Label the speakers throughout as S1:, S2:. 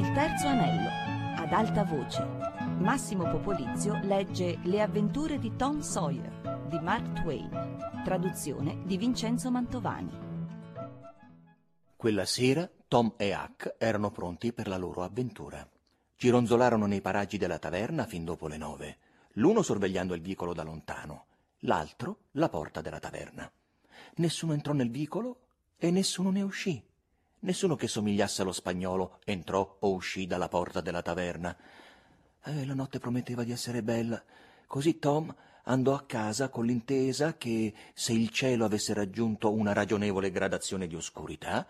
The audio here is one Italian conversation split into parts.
S1: Il terzo anello, ad alta voce. Massimo Popolizio legge Le avventure di Tom Sawyer di Mark Twain, traduzione di Vincenzo Mantovani.
S2: Quella sera Tom e Huck erano pronti per la loro avventura. Gironzolarono nei paraggi della taverna fin dopo le nove, l'uno sorvegliando il vicolo da lontano, l'altro la porta della taverna. Nessuno entrò nel vicolo e nessuno ne uscì. Nessuno che somigliasse allo spagnolo entrò o uscì dalla porta della taverna. Eh, la notte prometteva di essere bella. Così Tom andò a casa con l'intesa che, se il cielo avesse raggiunto una ragionevole gradazione di oscurità,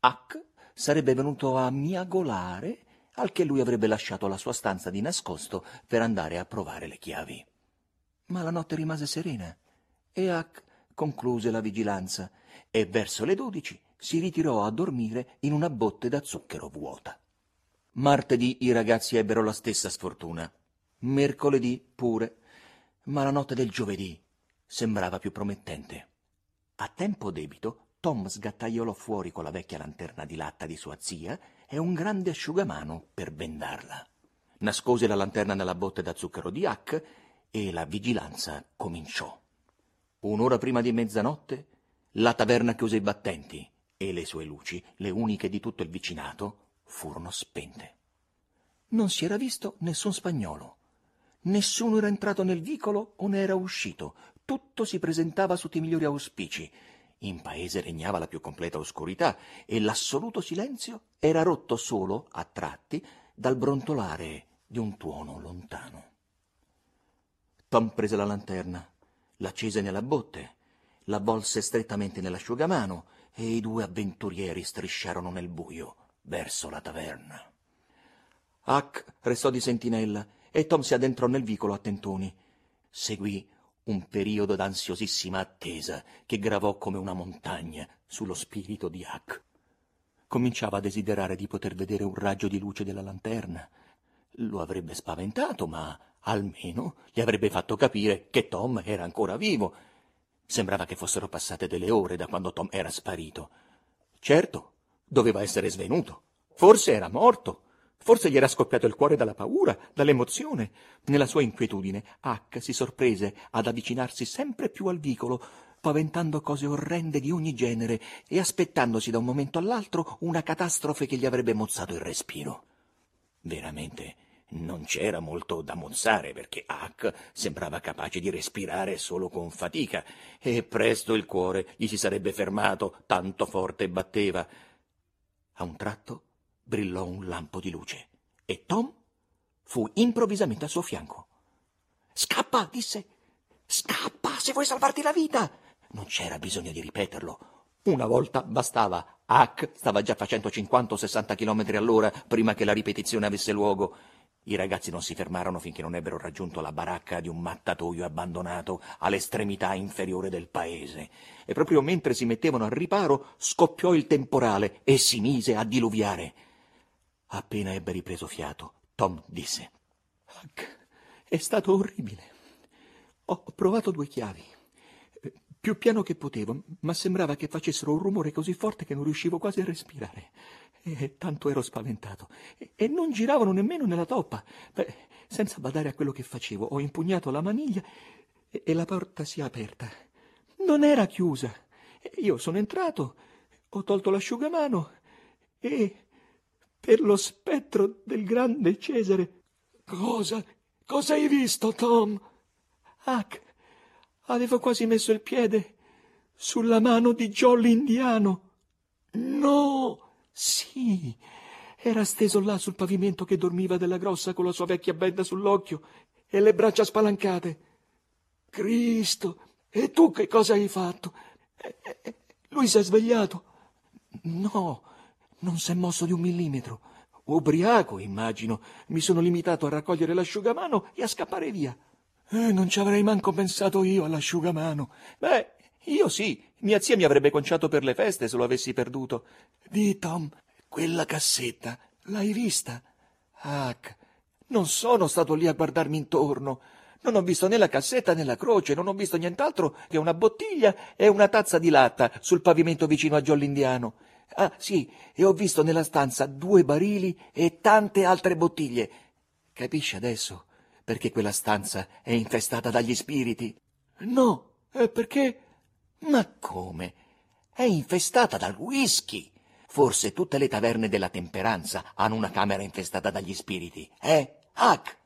S2: Huck sarebbe venuto a miagolare, al che lui avrebbe lasciato la sua stanza di nascosto per andare a provare le chiavi. Ma la notte rimase serena e Huck concluse la vigilanza e verso le dodici si ritirò a dormire in una botte da zucchero vuota. Martedì i ragazzi ebbero la stessa sfortuna. Mercoledì pure. Ma la notte del giovedì sembrava più promettente. A tempo debito Tom sgattaiolò fuori con la vecchia lanterna di latta di sua zia e un grande asciugamano per bendarla. Nascose la lanterna nella botte da zucchero di Huck e la vigilanza cominciò. Un'ora prima di mezzanotte la taverna chiuse i battenti e le sue luci, le uniche di tutto il vicinato, furono spente. Non si era visto nessun spagnolo. Nessuno era entrato nel vicolo o ne era uscito. Tutto si presentava sotto i migliori auspici. In paese regnava la più completa oscurità e l'assoluto silenzio era rotto solo, a tratti, dal brontolare di un tuono lontano. Tom prese la lanterna, l'accese nella botte, l'avvolse strettamente nell'asciugamano e i due avventurieri strisciarono nel buio verso la taverna. Huck restò di sentinella e Tom si addentrò nel vicolo a tentoni. Seguì un periodo d'ansiosissima attesa che gravò come una montagna sullo spirito di Huck. Cominciava a desiderare di poter vedere un raggio di luce della lanterna. Lo avrebbe spaventato, ma almeno gli avrebbe fatto capire che Tom era ancora vivo Sembrava che fossero passate delle ore da quando Tom era sparito. Certo, doveva essere svenuto. Forse era morto. Forse gli era scoppiato il cuore dalla paura, dall'emozione. Nella sua inquietudine, Huck si sorprese ad avvicinarsi sempre più al vicolo, paventando cose orrende di ogni genere e aspettandosi da un momento all'altro una catastrofe che gli avrebbe mozzato il respiro. Veramente non c'era molto da mozzare perché Huck sembrava capace di respirare solo con fatica e presto il cuore gli si sarebbe fermato, tanto forte batteva. A un tratto brillò un lampo di luce e Tom fu improvvisamente al suo fianco. Scappa, disse. Scappa se vuoi salvarti la vita. Non c'era bisogno di ripeterlo. Una volta bastava. Huck stava già facendo 50 o 60 km all'ora prima che la ripetizione avesse luogo i ragazzi non si fermarono finché non ebbero raggiunto la baracca di un mattatoio abbandonato all'estremità inferiore del paese. E proprio mentre si mettevano al riparo scoppiò il temporale e si mise a diluviare. Appena ebbe ripreso fiato, Tom disse: È stato orribile. Ho provato due chiavi più piano che potevo, ma sembrava che facessero un rumore così forte che non riuscivo quasi a respirare. E tanto ero spaventato. E, e non giravano nemmeno nella toppa. Beh, senza badare a quello che facevo, ho impugnato la maniglia e, e la porta si è aperta. Non era chiusa. Io sono entrato, ho tolto l'asciugamano e per lo spettro del grande Cesare. Cosa? Cosa hai visto, Tom? Huck, Avevo quasi messo il piede sulla mano di Joe l'indiano. No, sì, era steso là sul pavimento che dormiva della grossa con la sua vecchia benda sull'occhio e le braccia spalancate. Cristo, e tu che cosa hai fatto? Lui si è svegliato. No, non si è mosso di un millimetro. Ubriaco, immagino, mi sono limitato a raccogliere l'asciugamano e a scappare via. Eh, non ci avrei manco pensato io all'asciugamano. Beh, io sì. Mia zia mi avrebbe conciato per le feste se lo avessi perduto. Di Tom, quella cassetta, l'hai vista? Ah, non sono stato lì a guardarmi intorno. Non ho visto né la cassetta né la croce, non ho visto nient'altro che una bottiglia e una tazza di latta sul pavimento vicino a Giollindiano. Ah, sì, e ho visto nella stanza due barili e tante altre bottiglie. Capisci adesso perché quella stanza è infestata dagli spiriti? No, è perché... Ma come? È infestata dal whisky. Forse tutte le taverne della temperanza hanno una camera infestata dagli spiriti, eh? Hack!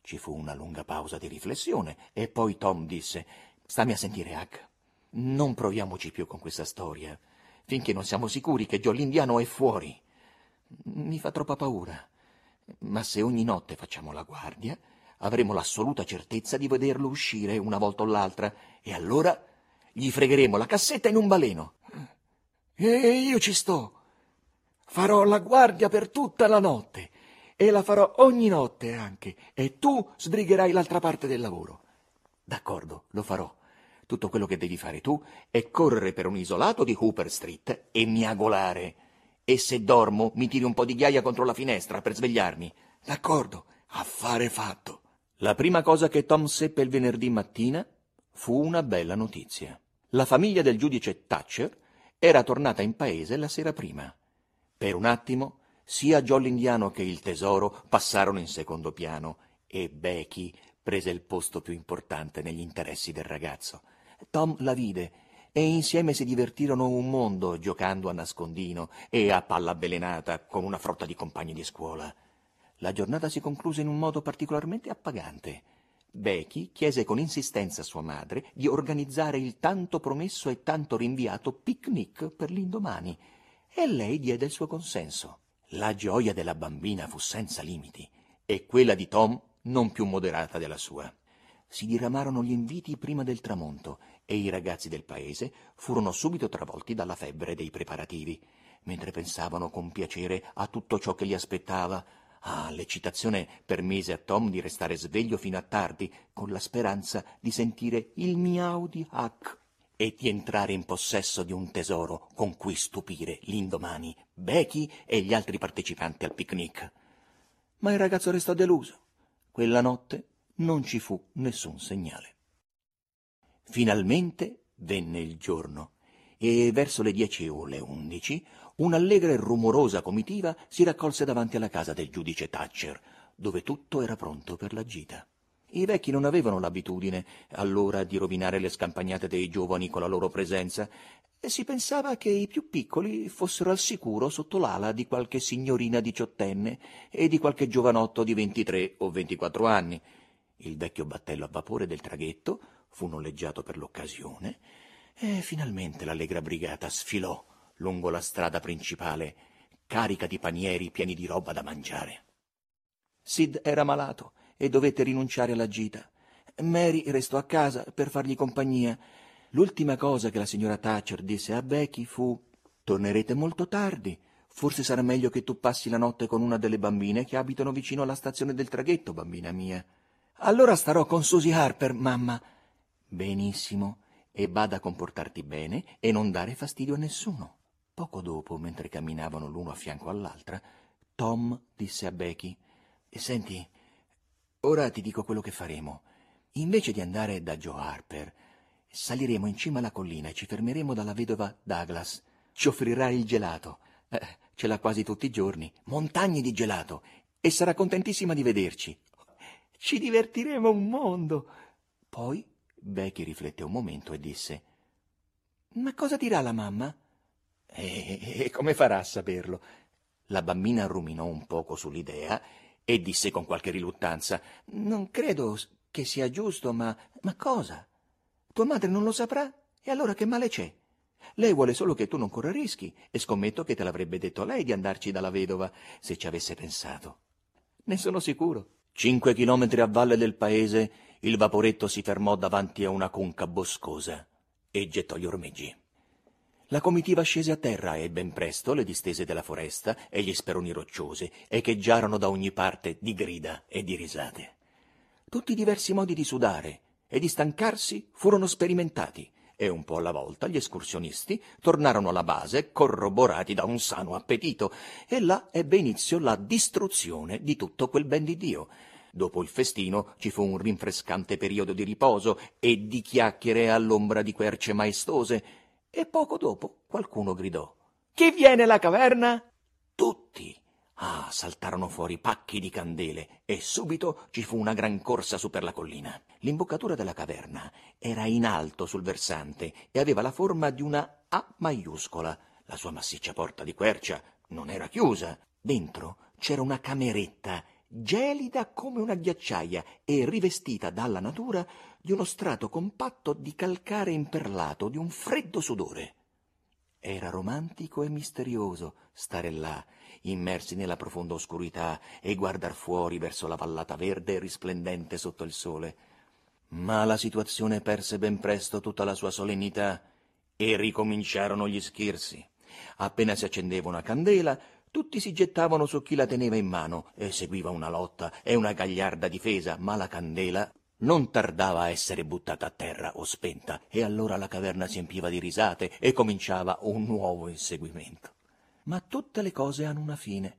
S2: Ci fu una lunga pausa di riflessione e poi Tom disse: Stammi a sentire, Hack. Non proviamoci più con questa storia, finché non siamo sicuri che Joe l'indiano è fuori. Mi fa troppa paura. Ma se ogni notte facciamo la guardia, avremo l'assoluta certezza di vederlo uscire una volta o l'altra, e allora gli fregheremo la cassetta in un baleno. E io ci sto. Farò la guardia per tutta la notte e la farò ogni notte anche e tu sbrigherai l'altra parte del lavoro. D'accordo, lo farò. Tutto quello che devi fare tu è correre per un isolato di Hooper Street e miagolare. E se dormo mi tiri un po' di ghiaia contro la finestra per svegliarmi. D'accordo, affare fatto. La prima cosa che Tom seppe il venerdì mattina fu una bella notizia. La famiglia del giudice Thatcher era tornata in paese la sera prima. Per un attimo sia Joe l'indiano che il tesoro passarono in secondo piano e Becky prese il posto più importante negli interessi del ragazzo. Tom la vide e insieme si divertirono un mondo giocando a nascondino e a palla avvelenata con una frotta di compagni di scuola. La giornata si concluse in un modo particolarmente appagante. Becky chiese con insistenza a sua madre di organizzare il tanto promesso e tanto rinviato picnic per l'indomani e lei diede il suo consenso. La gioia della bambina fu senza limiti e quella di Tom non più moderata della sua. Si diramarono gli inviti prima del tramonto e i ragazzi del paese furono subito travolti dalla febbre dei preparativi, mentre pensavano con piacere a tutto ciò che li aspettava. Ah, l'eccitazione permise a Tom di restare sveglio fino a tardi, con la speranza di sentire il miau di Huck e di entrare in possesso di un tesoro con cui stupire l'indomani Becky e gli altri partecipanti al picnic. Ma il ragazzo restò deluso. Quella notte non ci fu nessun segnale. Finalmente venne il giorno e verso le dieci o le undici un'allegra e rumorosa comitiva si raccolse davanti alla casa del giudice Thatcher, dove tutto era pronto per la gita. I vecchi non avevano l'abitudine allora di rovinare le scampagnate dei giovani con la loro presenza e si pensava che i più piccoli fossero al sicuro sotto l'ala di qualche signorina diciottenne e di qualche giovanotto di ventitré o ventiquattro anni. Il vecchio battello a vapore del traghetto fu noleggiato per l'occasione e finalmente l'allegra brigata sfilò lungo la strada principale, carica di panieri pieni di roba da mangiare. Sid era malato e dovette rinunciare alla gita. Mary restò a casa per fargli compagnia. L'ultima cosa che la signora Thatcher disse a Becky fu Tornerete molto tardi. Forse sarà meglio che tu passi la notte con una delle bambine che abitano vicino alla stazione del traghetto, bambina mia. Allora starò con Susie Harper, mamma. Benissimo, e bada a comportarti bene e non dare fastidio a nessuno. Poco dopo, mentre camminavano l'uno a fianco all'altra, Tom disse a Becky Senti, Ora ti dico quello che faremo. Invece di andare da Joe Harper, saliremo in cima alla collina e ci fermeremo dalla vedova Douglas. Ci offrirà il gelato. Eh, ce l'ha quasi tutti i giorni. Montagne di gelato. E sarà contentissima di vederci. Ci divertiremo un mondo. Poi Becky riflette un momento e disse: Ma cosa dirà la mamma? E, e come farà a saperlo? La bambina ruminò un poco sull'idea e disse con qualche riluttanza Non credo che sia giusto, ma. ma cosa? Tua madre non lo saprà? E allora che male c'è? Lei vuole solo che tu non corra rischi, e scommetto che te l'avrebbe detto lei di andarci dalla vedova, se ci avesse pensato. Ne sono sicuro. Cinque chilometri a valle del paese, il vaporetto si fermò davanti a una conca boscosa e gettò gli ormeggi. La comitiva scese a terra e ben presto le distese della foresta e gli speroni rocciosi echeggiarono da ogni parte di grida e di risate. Tutti i diversi modi di sudare e di stancarsi furono sperimentati e un po' alla volta gli escursionisti tornarono alla base corroborati da un sano appetito e là ebbe inizio la distruzione di tutto quel ben di Dio. Dopo il festino ci fu un rinfrescante periodo di riposo e di chiacchiere all'ombra di querce maestose, e poco dopo qualcuno gridò Chi viene alla caverna? Tutti. Ah, saltarono fuori pacchi di candele e subito ci fu una gran corsa su per la collina. L'imboccatura della caverna era in alto sul versante e aveva la forma di una A maiuscola. La sua massiccia porta di quercia non era chiusa. Dentro c'era una cameretta gelida come una ghiacciaia e rivestita dalla natura di uno strato compatto di calcare imperlato, di un freddo sudore. Era romantico e misterioso stare là, immersi nella profonda oscurità e guardar fuori verso la vallata verde e risplendente sotto il sole. Ma la situazione perse ben presto tutta la sua solennità e ricominciarono gli schirsi. Appena si accendeva una candela, tutti si gettavano su chi la teneva in mano e seguiva una lotta e una gagliarda difesa, ma la candela non tardava a essere buttata a terra o spenta, e allora la caverna si empiva di risate e cominciava un nuovo inseguimento. Ma tutte le cose hanno una fine.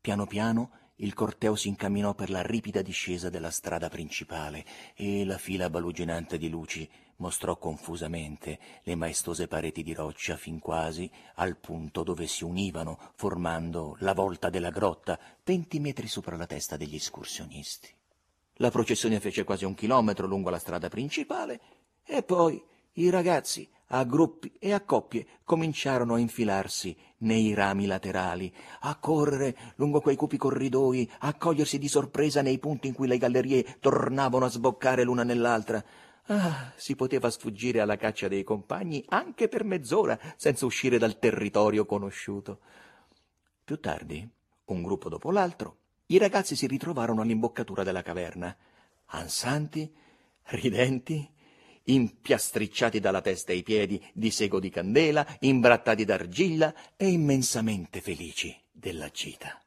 S2: Piano piano il corteo si incamminò per la ripida discesa della strada principale e la fila baluginante di luci mostrò confusamente le maestose pareti di roccia fin quasi al punto dove si univano, formando la volta della grotta venti metri sopra la testa degli escursionisti. La processione fece quasi un chilometro lungo la strada principale e poi i ragazzi, a gruppi e a coppie, cominciarono a infilarsi nei rami laterali, a correre lungo quei cupi corridoi, a cogliersi di sorpresa nei punti in cui le gallerie tornavano a sboccare l'una nell'altra, Ah, si poteva sfuggire alla caccia dei compagni anche per mezz'ora senza uscire dal territorio conosciuto. Più tardi, un gruppo dopo l'altro, i ragazzi si ritrovarono all'imboccatura della caverna, ansanti, ridenti, impiastricciati dalla testa ai piedi di sego di candela, imbrattati d'argilla e immensamente felici della gita.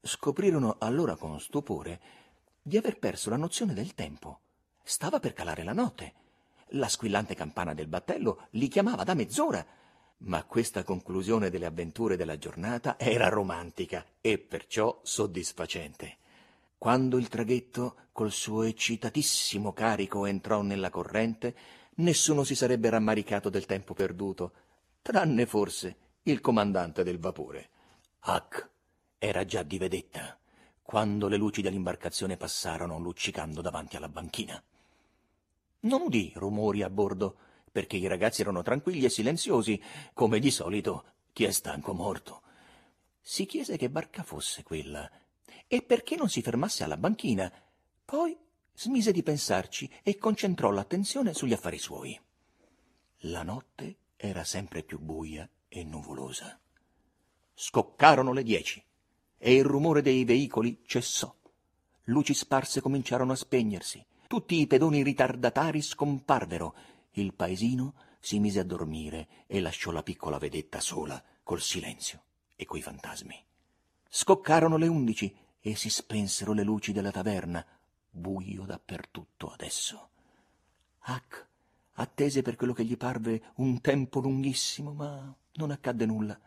S2: Scoprirono allora con stupore di aver perso la nozione del tempo Stava per calare la notte. La squillante campana del battello li chiamava da mezz'ora. Ma questa conclusione delle avventure della giornata era romantica e perciò soddisfacente. Quando il traghetto col suo eccitatissimo carico entrò nella corrente, nessuno si sarebbe rammaricato del tempo perduto, tranne forse il comandante del vapore. Huck era già di vedetta quando le luci dell'imbarcazione passarono luccicando davanti alla banchina. Non udì rumori a bordo, perché i ragazzi erano tranquilli e silenziosi, come di solito chi è stanco morto. Si chiese che barca fosse quella e perché non si fermasse alla banchina. Poi smise di pensarci e concentrò l'attenzione sugli affari suoi. La notte era sempre più buia e nuvolosa. Scoccarono le dieci e il rumore dei veicoli cessò. Luci sparse cominciarono a spegnersi tutti i pedoni ritardatari scomparvero. Il paesino si mise a dormire e lasciò la piccola vedetta sola, col silenzio e coi fantasmi. Scoccarono le undici e si spensero le luci della taverna, buio dappertutto adesso. Hack attese per quello che gli parve un tempo lunghissimo, ma non accadde nulla.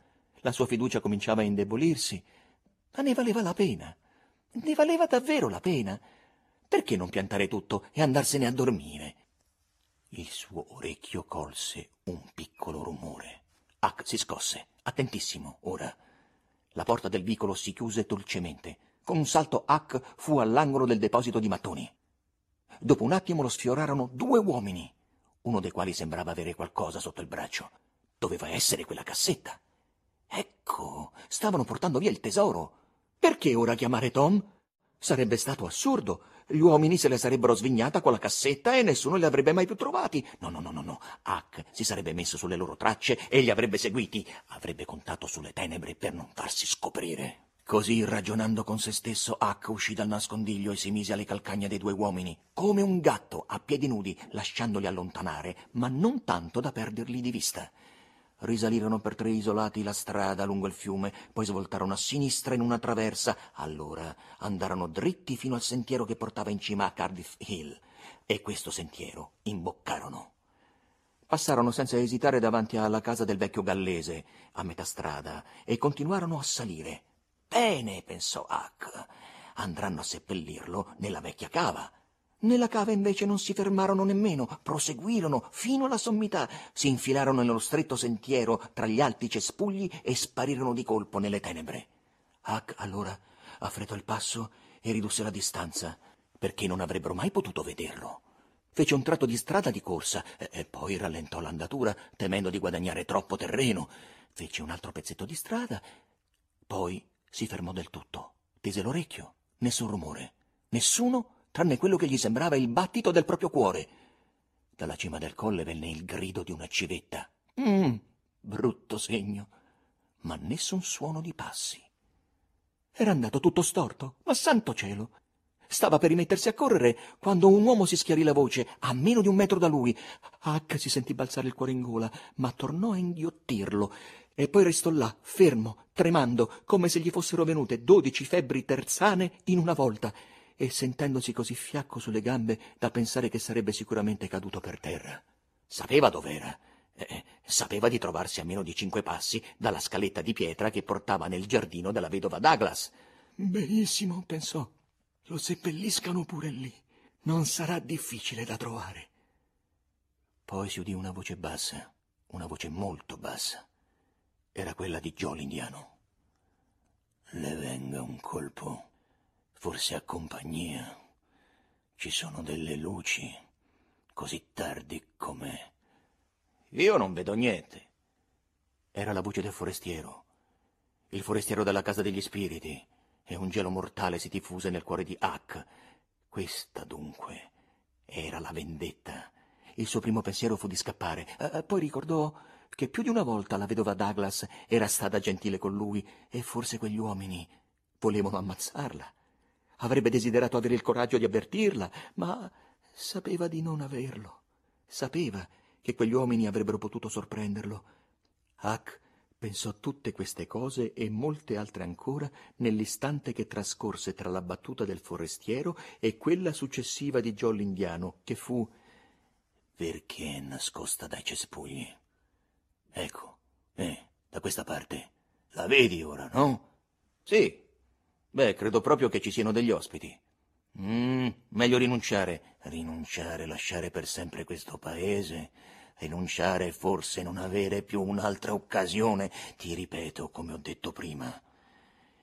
S2: La sua fiducia cominciava a indebolirsi, ma ne valeva la pena. Ne valeva davvero la pena. Perché non piantare tutto e andarsene a dormire? Il suo orecchio colse un piccolo rumore. Huck si scosse, attentissimo, ora. La porta del vicolo si chiuse dolcemente. Con un salto Huck fu all'angolo del deposito di mattoni. Dopo un attimo lo sfiorarono due uomini, uno dei quali sembrava avere qualcosa sotto il braccio. Doveva essere quella cassetta. Ecco, stavano portando via il tesoro. Perché ora chiamare Tom? Sarebbe stato assurdo. Gli uomini se le sarebbero svignata con la cassetta e nessuno li avrebbe mai più trovati. No, no, no, no, no. Huck si sarebbe messo sulle loro tracce e li avrebbe seguiti. Avrebbe contato sulle tenebre per non farsi scoprire. Così, ragionando con se stesso, Huck uscì dal nascondiglio e si mise alle calcagna dei due uomini, come un gatto, a piedi nudi, lasciandoli allontanare, ma non tanto da perderli di vista. Risalirono per tre isolati la strada lungo il fiume, poi svoltarono a sinistra in una traversa. Allora andarono dritti fino al sentiero che portava in cima a Cardiff Hill. E questo sentiero imboccarono. Passarono senza esitare davanti alla casa del vecchio gallese, a metà strada, e continuarono a salire. Bene, pensò Huck. andranno a seppellirlo nella vecchia cava. Nella cava invece non si fermarono nemmeno, proseguirono fino alla sommità, si infilarono nello stretto sentiero tra gli alti cespugli e sparirono di colpo nelle tenebre. Huck allora affrettò il passo e ridusse la distanza, perché non avrebbero mai potuto vederlo. Fece un tratto di strada di corsa e, poi rallentò l'andatura, temendo di guadagnare troppo terreno. Fece un altro pezzetto di strada, poi si fermò del tutto, tese l'orecchio, nessun rumore, nessuno tranne quello che gli sembrava il battito del proprio cuore. Dalla cima del colle venne il grido di una civetta. Mmm, brutto segno, ma nessun suono di passi. Era andato tutto storto, ma santo cielo! Stava per rimettersi a correre quando un uomo si schiarì la voce a meno di un metro da lui. H si sentì balzare il cuore in gola, ma tornò a inghiottirlo e poi restò là, fermo, tremando, come se gli fossero venute dodici febbri terzane in una volta e sentendosi così fiacco sulle gambe da pensare che sarebbe sicuramente caduto per terra. Sapeva dov'era. Eh, sapeva di trovarsi a meno di cinque passi dalla scaletta di pietra che portava nel giardino della vedova Douglas. Benissimo, pensò. Lo seppelliscano pure lì. Non sarà difficile da trovare. Poi si udì una voce bassa, una voce molto bassa. Era quella di Joe l'indiano. Le venga un colpo forse a compagnia. Ci sono delle luci, così tardi come... Io non vedo niente. Era la voce del forestiero, il forestiero della casa degli spiriti, e un gelo mortale si diffuse nel cuore di Huck. Questa, dunque, era la vendetta. Il suo primo pensiero fu di scappare, uh, poi ricordò che più di una volta la vedova Douglas era stata gentile con lui e forse quegli uomini volevano ammazzarla. Avrebbe desiderato avere il coraggio di avvertirla, ma sapeva di non averlo. Sapeva che quegli uomini avrebbero potuto sorprenderlo. Huck pensò tutte queste cose e molte altre ancora nell'istante che trascorse tra la battuta del forestiero e quella successiva di Joe l'indiano, che fu perché è nascosta dai cespugli. Ecco, eh, da questa parte. La vedi ora, no? Sì, Beh, credo proprio che ci siano degli ospiti. Mm, meglio rinunciare. Rinunciare, lasciare per sempre questo paese. Rinunciare forse non avere più un'altra occasione. Ti ripeto, come ho detto prima,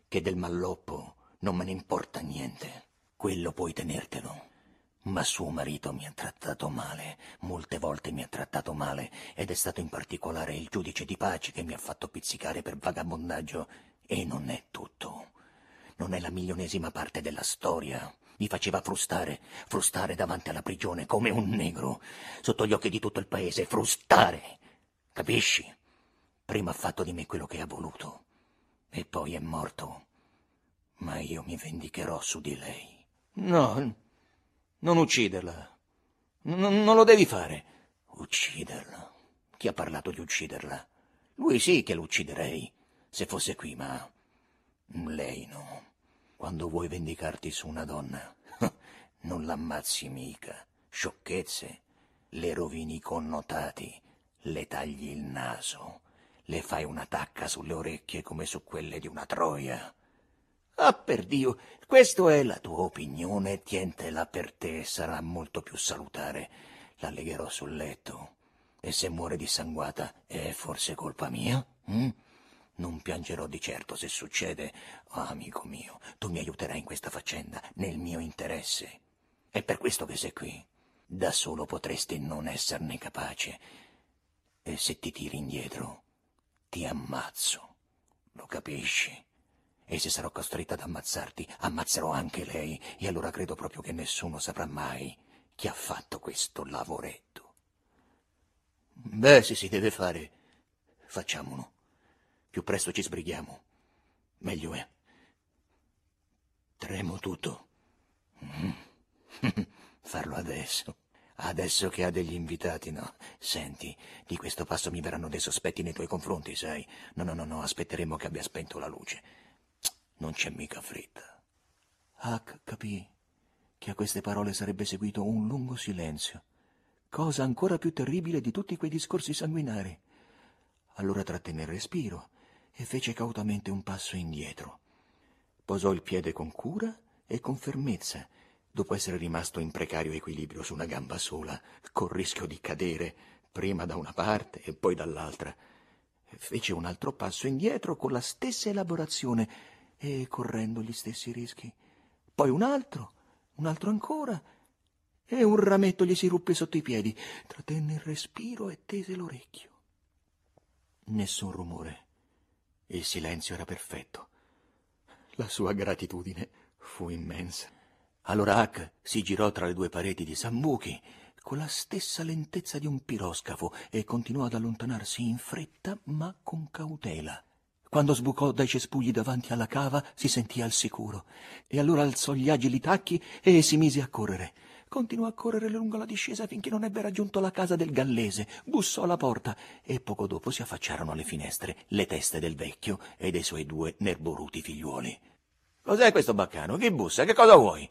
S2: che del malloppo non me ne importa niente. Quello puoi tenertelo. Ma suo marito mi ha trattato male, molte volte mi ha trattato male, ed è stato in particolare il giudice di pace che mi ha fatto pizzicare per vagabondaggio. E non è tutto non è la milionesima parte della storia. Mi faceva frustare, frustare davanti alla prigione come un negro, sotto gli occhi di tutto il paese, frustare. Capisci? Prima ha fatto di me quello che ha voluto e poi è morto. Ma io mi vendicherò su di lei. No, non ucciderla. N- non lo devi fare. Ucciderla? Chi ha parlato di ucciderla? Lui sì che lo ucciderei, se fosse qui, ma lei no. Quando vuoi vendicarti su una donna, non l'ammazzi mica. Sciocchezze. Le rovini i connotati, le tagli il naso, le fai una tacca sulle orecchie come su quelle di una troia. Ah, per Dio, questa è la tua opinione, tientela per te, sarà molto più salutare. La legherò sul letto. E se muore dissanguata, è forse colpa mia? Hm? Non piangerò di certo se succede. Oh, amico mio, tu mi aiuterai in questa faccenda, nel mio interesse. È per questo che sei qui. Da solo potresti non esserne capace. E se ti tiri indietro, ti ammazzo. Lo capisci? E se sarò costretta ad ammazzarti, ammazzerò anche lei, e allora credo proprio che nessuno saprà mai chi ha fatto questo lavoretto. Beh, se si deve fare, facciamolo. Più presto ci sbrighiamo, meglio è. Tremo tutto. Farlo adesso. Adesso che ha degli invitati, no? Senti, di questo passo mi verranno dei sospetti nei tuoi confronti, sai? No, no, no, no, aspetteremo che abbia spento la luce. Non c'è mica fretta. Huck capì che a queste parole sarebbe seguito un lungo silenzio, cosa ancora più terribile di tutti quei discorsi sanguinari. Allora trattenne il respiro e fece cautamente un passo indietro. Posò il piede con cura e con fermezza, dopo essere rimasto in precario equilibrio su una gamba sola, col rischio di cadere prima da una parte e poi dall'altra. Fece un altro passo indietro con la stessa elaborazione e correndo gli stessi rischi. Poi un altro, un altro ancora, e un rametto gli si ruppe sotto i piedi. Trattenne il respiro e tese l'orecchio. Nessun rumore. Il silenzio era perfetto. La sua gratitudine fu immensa. Allora Hack si girò tra le due pareti di Sambuchi con la stessa lentezza di un piroscafo e continuò ad allontanarsi in fretta ma con cautela. Quando sbucò dai cespugli davanti alla cava si sentì al sicuro e allora alzò gli agili tacchi e si mise a correre. Continuò a correre lungo la discesa finché non ebbe raggiunto la casa del gallese, bussò alla porta e poco dopo si affacciarono alle finestre le teste del vecchio e dei suoi due nerboruti figliuoli. Cos'è questo baccano? Chi bussa? Che cosa vuoi?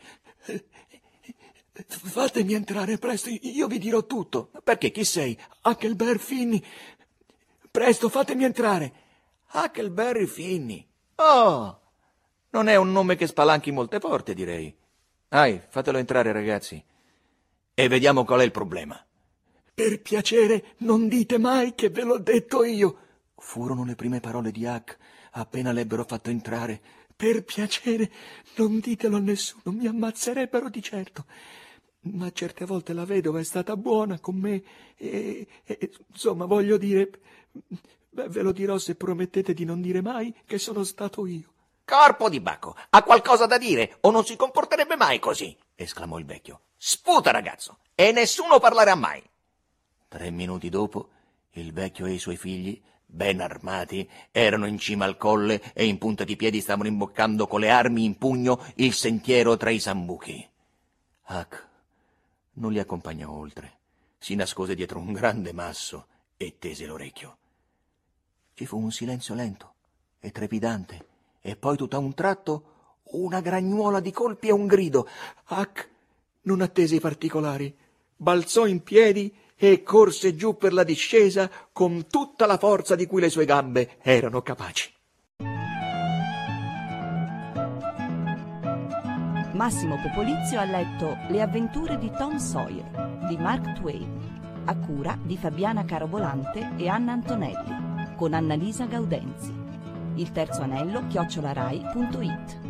S3: Fatemi entrare presto, io vi dirò tutto.
S2: Perché chi sei?
S3: Huckleberry Finny. Presto, fatemi entrare.
S2: Huckleberry Finny. Oh! Non è un nome che spalanchi molte porte, direi. Dai, fatelo entrare, ragazzi. E vediamo qual è il problema.
S3: Per piacere, non dite mai che ve l'ho detto io.
S2: Furono le prime parole di Huck appena l'ebbero fatto entrare.
S3: Per piacere, non ditelo a nessuno, mi ammazzerebbero di certo ma certe volte la vedova è stata buona con me e, e insomma voglio dire beh, ve lo dirò se promettete di non dire mai che sono stato io
S2: corpo di bacco. Ha qualcosa da dire o non si comporterebbe mai così esclamò il vecchio. Sputa ragazzo e nessuno parlerà mai. Tre minuti dopo il vecchio e i suoi figli ben armati erano in cima al colle e in punta di piedi stavano imboccando con le armi in pugno il sentiero tra i sambuchi. Huck non li accompagnò oltre. Si nascose dietro un grande masso e tese l'orecchio. Ci fu un silenzio lento e trepidante, e poi tutto a un tratto una gragnuola di colpi e un grido.
S3: Hack non attese i particolari, balzò in piedi e corse giù per la discesa con tutta la forza di cui le sue gambe erano capaci.
S1: Massimo Popolizio ha letto Le avventure di Tom Sawyer di Mark Twain, a cura di Fabiana Carobolante e Anna Antonelli, con Annalisa Gaudenzi. Il terzo anello chiocciolarai.it